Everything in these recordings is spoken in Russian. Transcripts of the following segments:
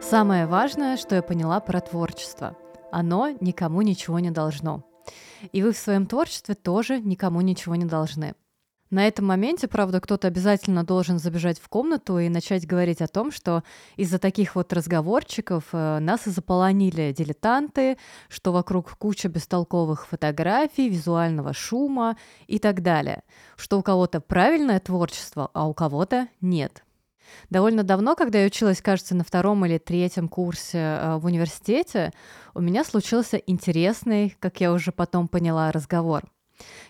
Самое важное, что я поняла про творчество. Оно никому ничего не должно. И вы в своем творчестве тоже никому ничего не должны. На этом моменте, правда, кто-то обязательно должен забежать в комнату и начать говорить о том, что из-за таких вот разговорчиков э, нас и заполонили дилетанты, что вокруг куча бестолковых фотографий, визуального шума и так далее. Что у кого-то правильное творчество, а у кого-то нет. Довольно давно, когда я училась, кажется, на втором или третьем курсе э, в университете, у меня случился интересный, как я уже потом поняла, разговор –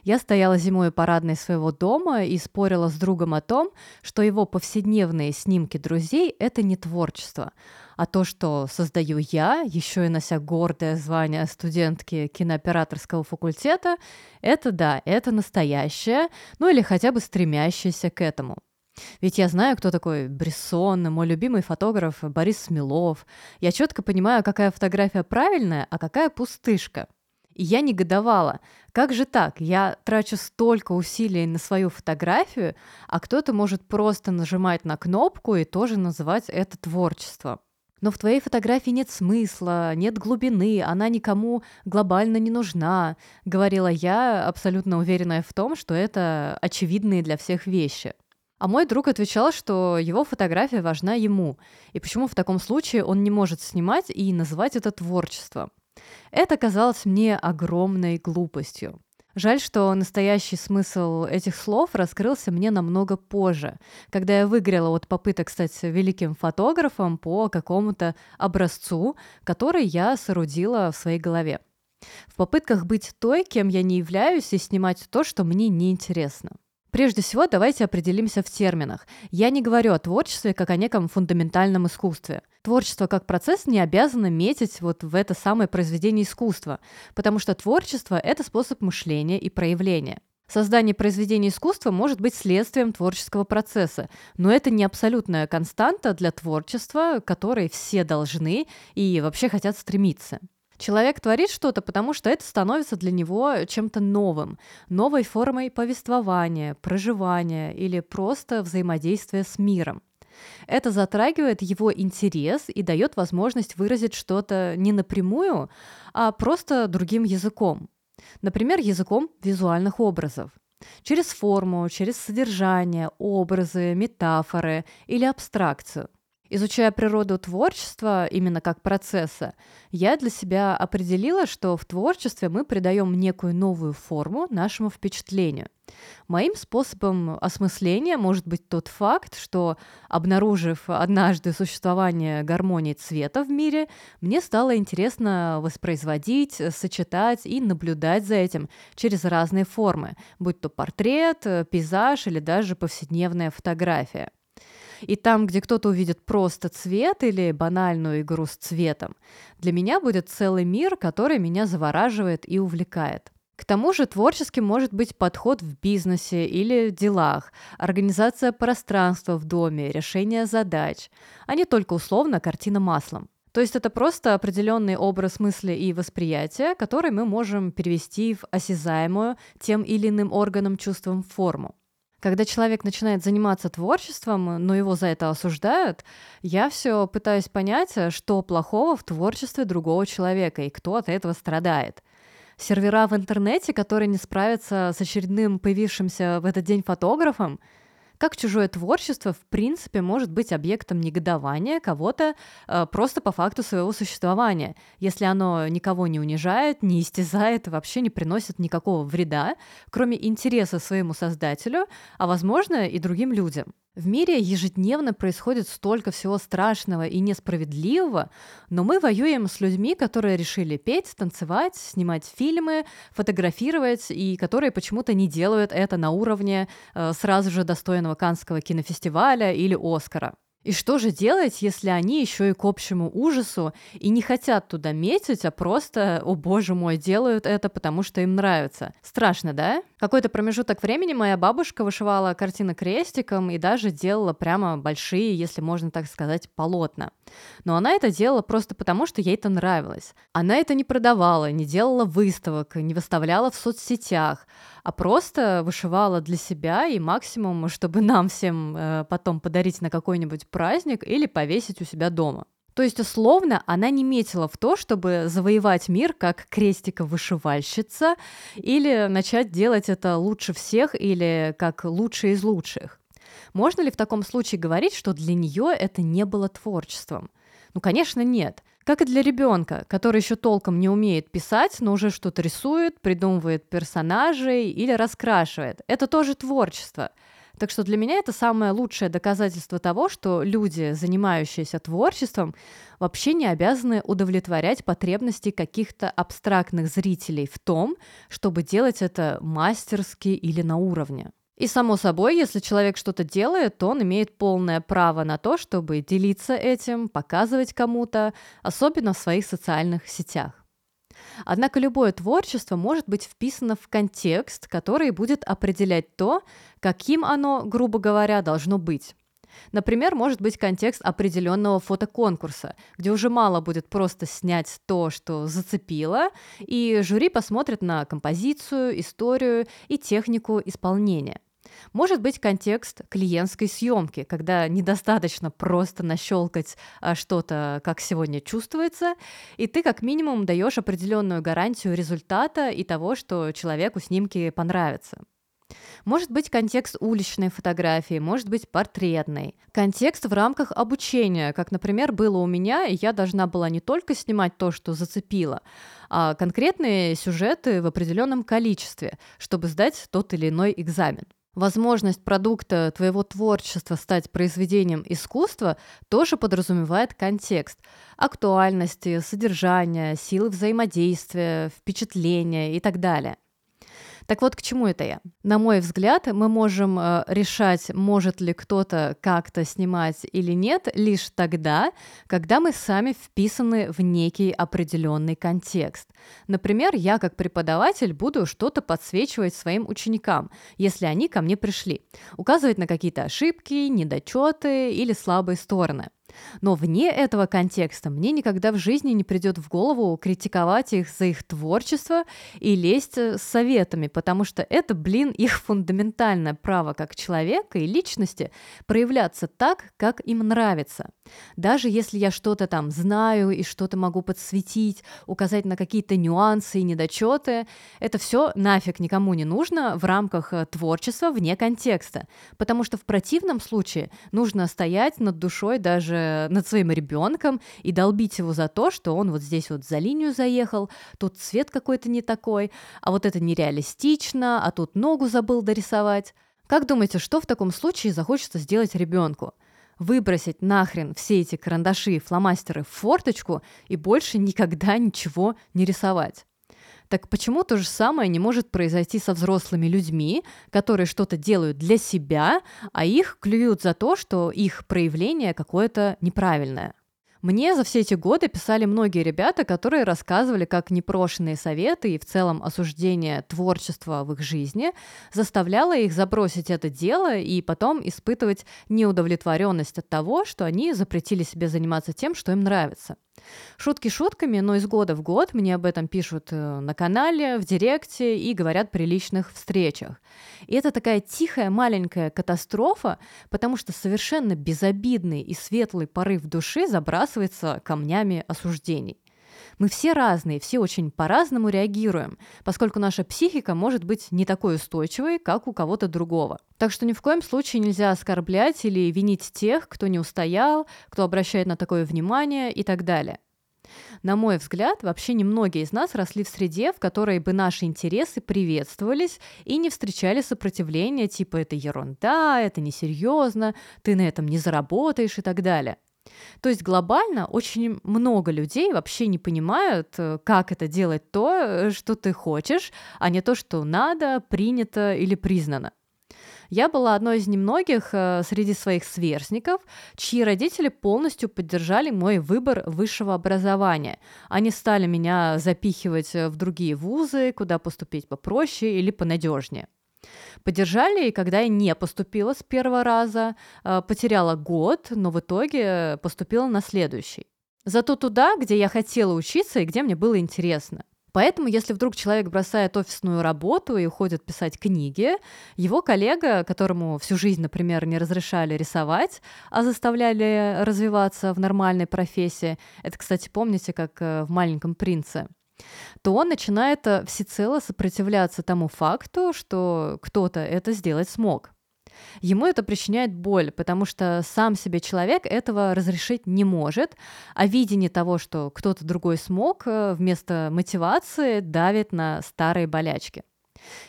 я стояла зимой парадной своего дома и спорила с другом о том, что его повседневные снимки друзей — это не творчество, а то, что создаю я, еще и нося гордое звание студентки кинооператорского факультета, это да, это настоящее, ну или хотя бы стремящееся к этому. Ведь я знаю, кто такой Брессон, мой любимый фотограф Борис Смелов. Я четко понимаю, какая фотография правильная, а какая пустышка — и я негодовала. Как же так? Я трачу столько усилий на свою фотографию, а кто-то может просто нажимать на кнопку и тоже называть это творчество. Но в твоей фотографии нет смысла, нет глубины, она никому глобально не нужна, говорила я, абсолютно уверенная в том, что это очевидные для всех вещи. А мой друг отвечал, что его фотография важна ему, и почему в таком случае он не может снимать и называть это творчеством. Это казалось мне огромной глупостью. Жаль, что настоящий смысл этих слов раскрылся мне намного позже, когда я выиграла от попыток стать великим фотографом по какому-то образцу, который я соорудила в своей голове. В попытках быть той, кем я не являюсь, и снимать то, что мне неинтересно. Прежде всего, давайте определимся в терминах. Я не говорю о творчестве как о неком фундаментальном искусстве. Творчество как процесс не обязано метить вот в это самое произведение искусства, потому что творчество — это способ мышления и проявления. Создание произведения искусства может быть следствием творческого процесса, но это не абсолютная константа для творчества, к которой все должны и вообще хотят стремиться. Человек творит что-то, потому что это становится для него чем-то новым, новой формой повествования, проживания или просто взаимодействия с миром. Это затрагивает его интерес и дает возможность выразить что-то не напрямую, а просто другим языком. Например, языком визуальных образов. Через форму, через содержание, образы, метафоры или абстракцию. Изучая природу творчества именно как процесса, я для себя определила, что в творчестве мы придаем некую новую форму нашему впечатлению. Моим способом осмысления может быть тот факт, что, обнаружив однажды существование гармонии цвета в мире, мне стало интересно воспроизводить, сочетать и наблюдать за этим через разные формы, будь то портрет, пейзаж или даже повседневная фотография. И там, где кто-то увидит просто цвет или банальную игру с цветом, для меня будет целый мир, который меня завораживает и увлекает. К тому же творческим может быть подход в бизнесе или делах, организация пространства в доме, решение задач, а не только условно картина маслом. То есть это просто определенный образ мысли и восприятия, который мы можем перевести в осязаемую тем или иным органом чувством форму. Когда человек начинает заниматься творчеством, но его за это осуждают, я все пытаюсь понять, что плохого в творчестве другого человека и кто от этого страдает. Сервера в интернете, которые не справятся с очередным появившимся в этот день фотографом – как чужое творчество, в принципе, может быть объектом негодования кого-то э, просто по факту своего существования, если оно никого не унижает, не истязает, вообще не приносит никакого вреда, кроме интереса своему создателю, а, возможно, и другим людям. В мире ежедневно происходит столько всего страшного и несправедливого, но мы воюем с людьми, которые решили петь, танцевать, снимать фильмы, фотографировать, и которые почему-то не делают это на уровне э, сразу же достойного Канского кинофестиваля или Оскара. И что же делать, если они еще и к общему ужасу и не хотят туда метить, а просто, о боже мой, делают это, потому что им нравится? Страшно, да? Какой-то промежуток времени моя бабушка вышивала картины крестиком и даже делала прямо большие, если можно так сказать, полотна. Но она это делала просто потому, что ей это нравилось. Она это не продавала, не делала выставок, не выставляла в соцсетях, а просто вышивала для себя и максимум, чтобы нам всем э, потом подарить на какой-нибудь праздник или повесить у себя дома. То есть, условно, она не метила в то, чтобы завоевать мир как крестика-вышивальщица или начать делать это лучше всех или как лучший из лучших. Можно ли в таком случае говорить, что для нее это не было творчеством? Ну, конечно, нет. Как и для ребенка, который еще толком не умеет писать, но уже что-то рисует, придумывает персонажей или раскрашивает. Это тоже творчество. Так что для меня это самое лучшее доказательство того, что люди, занимающиеся творчеством, вообще не обязаны удовлетворять потребности каких-то абстрактных зрителей в том, чтобы делать это мастерски или на уровне. И само собой, если человек что-то делает, то он имеет полное право на то, чтобы делиться этим, показывать кому-то, особенно в своих социальных сетях. Однако любое творчество может быть вписано в контекст, который будет определять то, каким оно, грубо говоря, должно быть. Например, может быть контекст определенного фотоконкурса, где уже мало будет просто снять то, что зацепило, и жюри посмотрит на композицию, историю и технику исполнения. Может быть контекст клиентской съемки, когда недостаточно просто нащелкать а, что-то, как сегодня чувствуется, и ты как минимум даешь определенную гарантию результата и того, что человеку снимки понравятся. Может быть контекст уличной фотографии, может быть портретный. Контекст в рамках обучения, как, например, было у меня, и я должна была не только снимать то, что зацепило, а конкретные сюжеты в определенном количестве, чтобы сдать тот или иной экзамен возможность продукта твоего творчества стать произведением искусства тоже подразумевает контекст актуальности, содержания, силы взаимодействия, впечатления и так далее. Так вот, к чему это я? На мой взгляд, мы можем э, решать, может ли кто-то как-то снимать или нет, лишь тогда, когда мы сами вписаны в некий определенный контекст. Например, я как преподаватель буду что-то подсвечивать своим ученикам, если они ко мне пришли, указывать на какие-то ошибки, недочеты или слабые стороны. Но вне этого контекста мне никогда в жизни не придет в голову критиковать их за их творчество и лезть э, с советами, потому что это, блин, их фундаментальное право как человека и личности проявляться так, как им нравится. Даже если я что-то там знаю и что-то могу подсветить, указать на какие-то нюансы и недочеты, это все нафиг никому не нужно в рамках э, творчества вне контекста, потому что в противном случае нужно стоять над душой даже над своим ребенком и долбить его за то, что он вот здесь вот за линию заехал, тут цвет какой-то не такой, а вот это нереалистично, а тут ногу забыл дорисовать. Как думаете, что в таком случае захочется сделать ребенку? Выбросить нахрен все эти карандаши и фломастеры в форточку и больше никогда ничего не рисовать. Так почему то же самое не может произойти со взрослыми людьми, которые что-то делают для себя, а их клюют за то, что их проявление какое-то неправильное? Мне за все эти годы писали многие ребята, которые рассказывали, как непрошенные советы и в целом осуждение творчества в их жизни заставляло их забросить это дело и потом испытывать неудовлетворенность от того, что они запретили себе заниматься тем, что им нравится. Шутки шутками, но из года в год мне об этом пишут э, на канале, в директе и говорят при личных встречах. И это такая тихая маленькая катастрофа, потому что совершенно безобидный и светлый порыв души забрасывается камнями осуждений. Мы все разные, все очень по-разному реагируем, поскольку наша психика может быть не такой устойчивой, как у кого-то другого. Так что ни в коем случае нельзя оскорблять или винить тех, кто не устоял, кто обращает на такое внимание и так далее. На мой взгляд, вообще немногие из нас росли в среде, в которой бы наши интересы приветствовались и не встречали сопротивления типа «это ерунда», «это несерьезно», «ты на этом не заработаешь» и так далее. То есть глобально очень много людей вообще не понимают, э, как это делать то, э, что ты хочешь, а не то, что надо, принято или признано. Я была одной из немногих э, среди своих сверстников, чьи родители полностью поддержали мой выбор высшего образования. Они стали меня запихивать в другие вузы, куда поступить попроще или понадежнее. Поддержали, и когда я не поступила с первого раза, э, потеряла год, но в итоге поступила на следующий. Зато туда, где я хотела учиться и где мне было интересно. Поэтому, если вдруг человек бросает офисную работу и уходит писать книги, его коллега, которому всю жизнь, например, не разрешали рисовать, а заставляли развиваться в нормальной профессии, это, кстати, помните, как э, в «Маленьком принце», то он начинает э, всецело сопротивляться тому факту, что кто-то это сделать смог. Ему это причиняет боль, потому что сам себе человек этого разрешить не может, а видение того, что кто-то другой смог, э, вместо мотивации давит на старые болячки.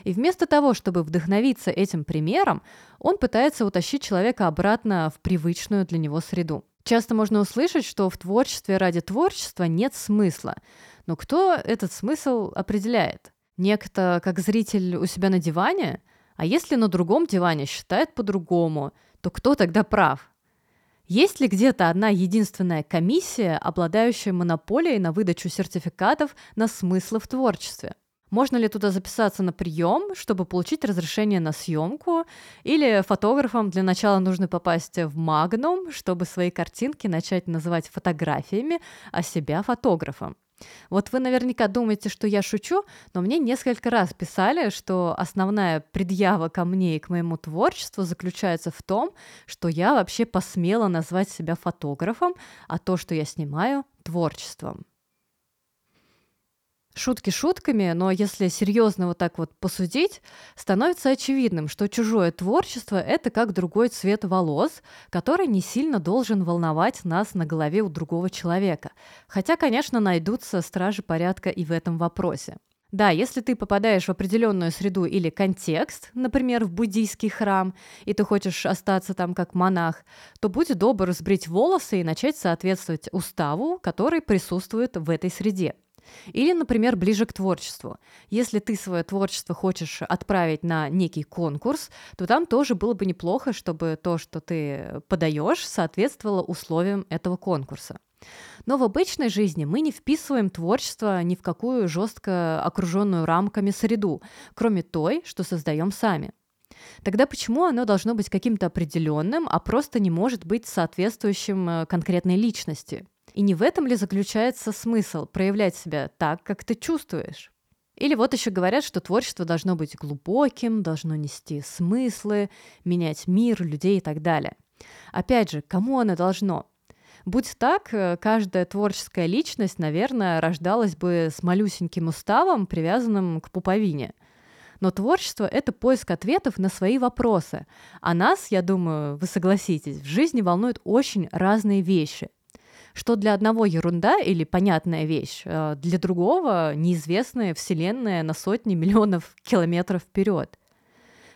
И вместо того, чтобы вдохновиться этим примером, он пытается утащить человека обратно в привычную для него среду. Часто можно услышать, что в творчестве ради творчества нет смысла. Но кто этот смысл определяет? Некто, как зритель у себя на диване? А если на другом диване считает по-другому, то кто тогда прав? Есть ли где-то одна единственная комиссия, обладающая монополией на выдачу сертификатов на смыслы в творчестве? Можно ли туда записаться на прием, чтобы получить разрешение на съемку? Или фотографам для начала нужно попасть в Магнум, чтобы свои картинки начать называть фотографиями, а себя фотографом? Вот вы наверняка думаете, что я шучу, но мне несколько раз писали, что основная предъява ко мне и к моему творчеству заключается в том, что я вообще посмела назвать себя фотографом, а то, что я снимаю, творчеством. Шутки шутками, но если серьезно вот так вот посудить, становится очевидным, что чужое творчество — это как другой цвет волос, который не сильно должен волновать нас на голове у другого человека. Хотя, конечно, найдутся стражи порядка и в этом вопросе. Да, если ты попадаешь в определенную среду или контекст, например, в буддийский храм, и ты хочешь остаться там как монах, то будь добр сбрить волосы и начать соответствовать уставу, который присутствует в этой среде. Или, например, ближе к творчеству. Если ты свое творчество хочешь отправить на некий конкурс, то там тоже было бы неплохо, чтобы то, что ты подаешь, соответствовало условиям этого конкурса. Но в обычной жизни мы не вписываем творчество ни в какую жестко окруженную рамками среду, кроме той, что создаем сами. Тогда почему оно должно быть каким-то определенным, а просто не может быть соответствующим э, конкретной личности? И не в этом ли заключается смысл проявлять себя так, как ты чувствуешь? Или вот еще говорят, что творчество должно быть глубоким, должно нести смыслы, менять мир, людей и так далее. Опять же, кому оно должно? Будь так, э, каждая творческая личность, наверное, рождалась бы с малюсеньким уставом, привязанным к пуповине. Но творчество — это поиск ответов на свои вопросы. А нас, я думаю, вы согласитесь, в жизни волнуют очень разные вещи что для одного ерунда или понятная вещь, э, для другого неизвестная вселенная на сотни миллионов километров вперед.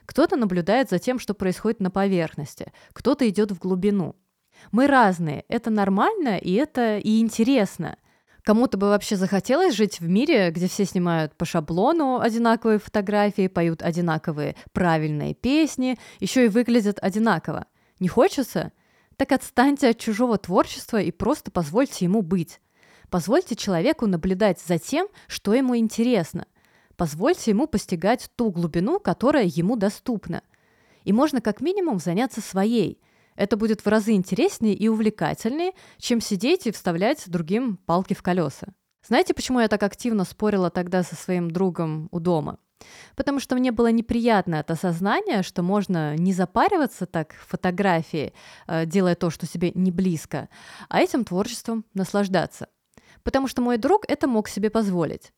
Кто-то наблюдает за тем, что происходит на поверхности, кто-то идет в глубину. Мы разные, это нормально и это и интересно. Кому-то бы вообще захотелось жить в мире, где все снимают по шаблону одинаковые фотографии, поют одинаковые правильные песни, еще и выглядят одинаково. Не хочется? Так отстаньте от чужого творчества и просто позвольте ему быть. Позвольте человеку наблюдать за тем, что ему интересно. Позвольте ему постигать ту глубину, которая ему доступна. И можно как минимум заняться своей. Это будет в разы интереснее и увлекательнее, чем сидеть и вставлять другим палки в колеса. Знаете, почему я так активно спорила тогда со своим другом у дома? Потому что мне было неприятно это осознание, что можно не запариваться так фотографии, э, делая то, что себе не близко, а этим творчеством наслаждаться. Потому что мой друг это мог себе позволить.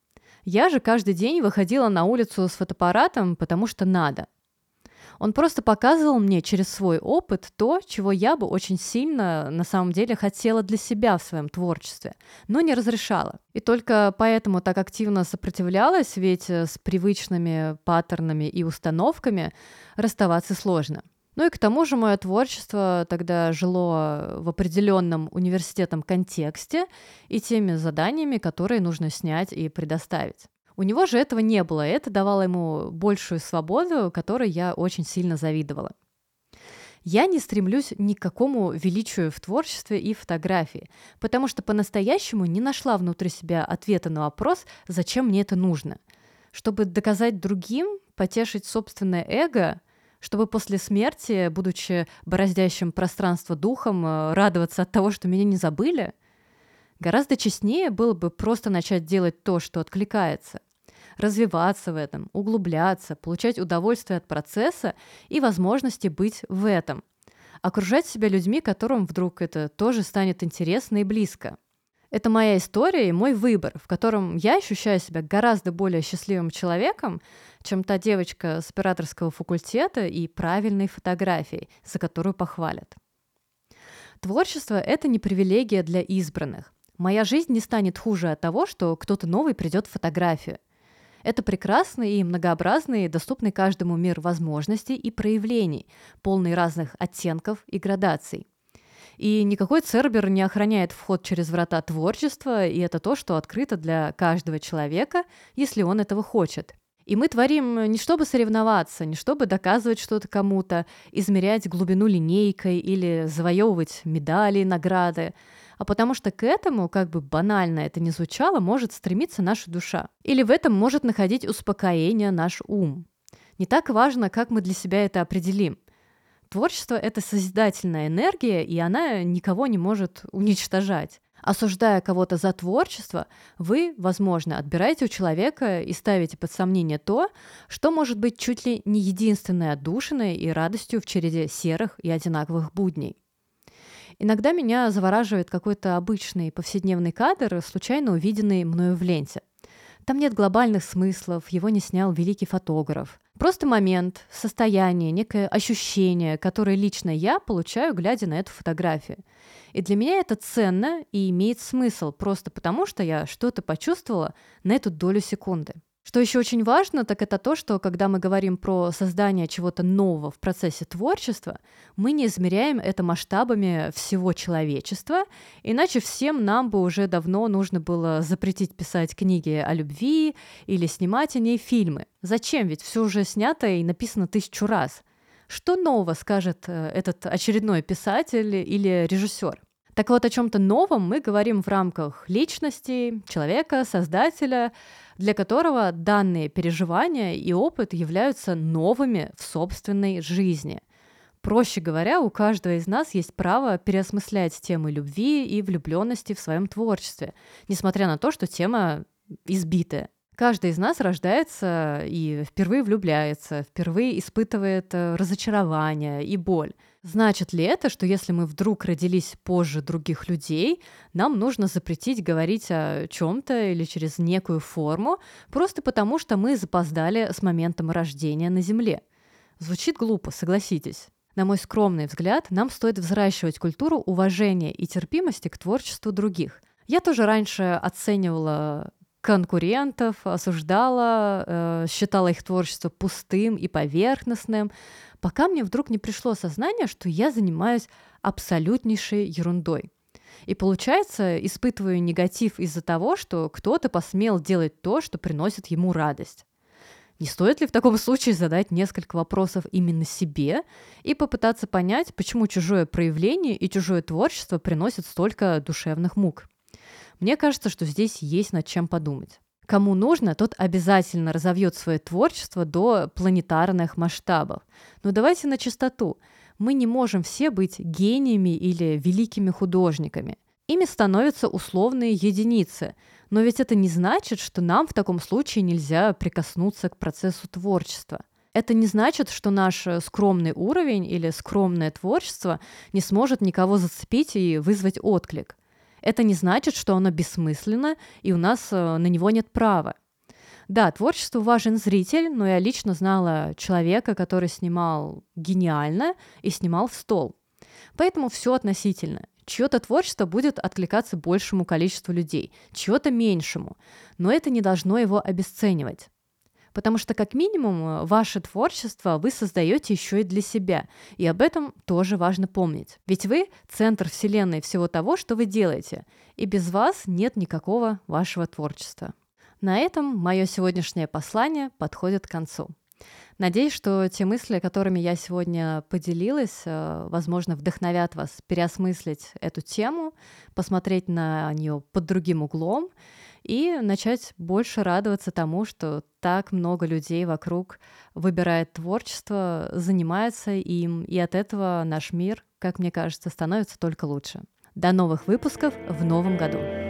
Я же каждый день выходила на улицу с фотоаппаратом, потому что надо. Он просто показывал мне через свой опыт то, чего я бы очень сильно на самом деле хотела для себя в своем творчестве, но не разрешала. И только поэтому так активно сопротивлялась, ведь э, с привычными паттернами и установками расставаться сложно. Ну и к тому же мое творчество тогда жило в определенном университетном контексте и теми заданиями, которые нужно снять и предоставить. У него же этого не было, и это давало ему большую свободу, которой я очень сильно завидовала. Я не стремлюсь ни к какому величию в творчестве и фотографии, потому что по-настоящему не нашла внутри себя ответа на вопрос, зачем мне это нужно. Чтобы доказать другим, потешить собственное эго, чтобы после смерти, будучи бороздящим пространство духом, э, радоваться от того, что меня не забыли – Гораздо честнее было бы просто начать делать то, что откликается, развиваться в этом, углубляться, получать удовольствие от процесса и возможности быть в этом, окружать себя людьми, которым вдруг это тоже станет интересно и близко. Это моя история и мой выбор, в котором я ощущаю себя гораздо более счастливым человеком, чем та девочка с операторского факультета и правильной фотографией, за которую похвалят. Творчество — это не привилегия для избранных. Моя жизнь не станет хуже от того, что кто-то новый придет в фотографию. Это прекрасный и многообразный, доступный каждому мир возможностей и проявлений, полный разных оттенков и градаций. И никакой цербер не охраняет вход через врата творчества, и это то, что открыто для каждого человека, если он этого хочет. И мы творим не чтобы соревноваться, не чтобы доказывать что-то кому-то, измерять глубину линейкой или завоевывать медали, награды, а потому что к этому, как бы банально это ни звучало, может стремиться наша душа. Или в этом может находить успокоение наш ум. Не так важно, как мы для себя это определим. Творчество — это созидательная энергия, и она никого не может уничтожать. Осуждая кого-то за творчество, вы, возможно, отбираете у человека и ставите под сомнение то, что может быть чуть ли не единственной отдушиной и радостью в череде серых и одинаковых будней. Иногда меня завораживает какой-то обычный повседневный кадр, случайно увиденный мною в ленте. Там нет глобальных смыслов, его не снял великий фотограф. Просто момент, состояние, некое ощущение, которое лично я получаю, глядя на эту фотографию. И для меня это ценно и имеет смысл, просто потому что я что-то почувствовала на эту долю секунды. Что еще очень важно, так это то, что когда мы говорим про создание чего-то нового в процессе творчества, мы не измеряем это масштабами всего человечества, иначе всем нам бы уже давно нужно было запретить писать книги о любви или снимать о ней фильмы. Зачем? Ведь все уже снято и написано тысячу раз. Что нового скажет э, этот очередной писатель или режиссер? Так вот, о чем-то новом мы говорим в рамках личности, человека, создателя, для которого данные переживания и опыт являются новыми в собственной жизни. Проще говоря, у каждого из нас есть право переосмыслять темы любви и влюбленности в своем творчестве, несмотря на то, что тема избитая. Каждый из нас рождается и впервые влюбляется, впервые испытывает э, разочарование и боль. Значит ли это, что если мы вдруг родились позже других людей, нам нужно запретить говорить о чем-то или через некую форму, просто потому что мы запоздали с моментом рождения на Земле? Звучит глупо, согласитесь. На мой скромный взгляд, нам стоит взращивать культуру уважения и терпимости к творчеству других. Я тоже раньше оценивала конкурентов, осуждала, э, считала их творчество пустым и поверхностным, пока мне вдруг не пришло сознание, что я занимаюсь абсолютнейшей ерундой. И получается, испытываю негатив из-за того, что кто-то посмел делать то, что приносит ему радость. Не стоит ли в таком случае задать несколько вопросов именно себе и попытаться понять, почему чужое проявление и чужое творчество приносят столько душевных мук? Мне кажется, что здесь есть над чем подумать. Кому нужно, тот обязательно разовьет свое творчество до планетарных масштабов. Но давайте на чистоту. Мы не можем все быть гениями или великими художниками. Ими становятся условные единицы. Но ведь это не значит, что нам в таком случае нельзя прикоснуться к процессу творчества. Это не значит, что наш скромный уровень или скромное творчество не сможет никого зацепить и вызвать отклик – это не значит, что оно бессмысленно, и у нас э, на него нет права. Да, творчеству важен зритель, но я лично знала человека, который снимал гениально и снимал в стол. Поэтому все относительно. Чье-то творчество будет откликаться большему количеству людей, чье-то меньшему, но это не должно его обесценивать. Потому что, как минимум, э, ваше творчество вы создаете еще и для себя. И об этом тоже важно помнить. Ведь вы — центр вселенной всего того, что вы делаете. И без вас нет никакого вашего творчества. На этом мое сегодняшнее послание подходит к концу. Надеюсь, что те мысли, которыми я сегодня поделилась, э, возможно, вдохновят вас переосмыслить эту тему, посмотреть на нее под другим углом и начать больше радоваться тому, что так много людей вокруг выбирает творчество, занимается им, и от этого наш мир, как мне кажется, становится только лучше. До новых выпусков в новом году!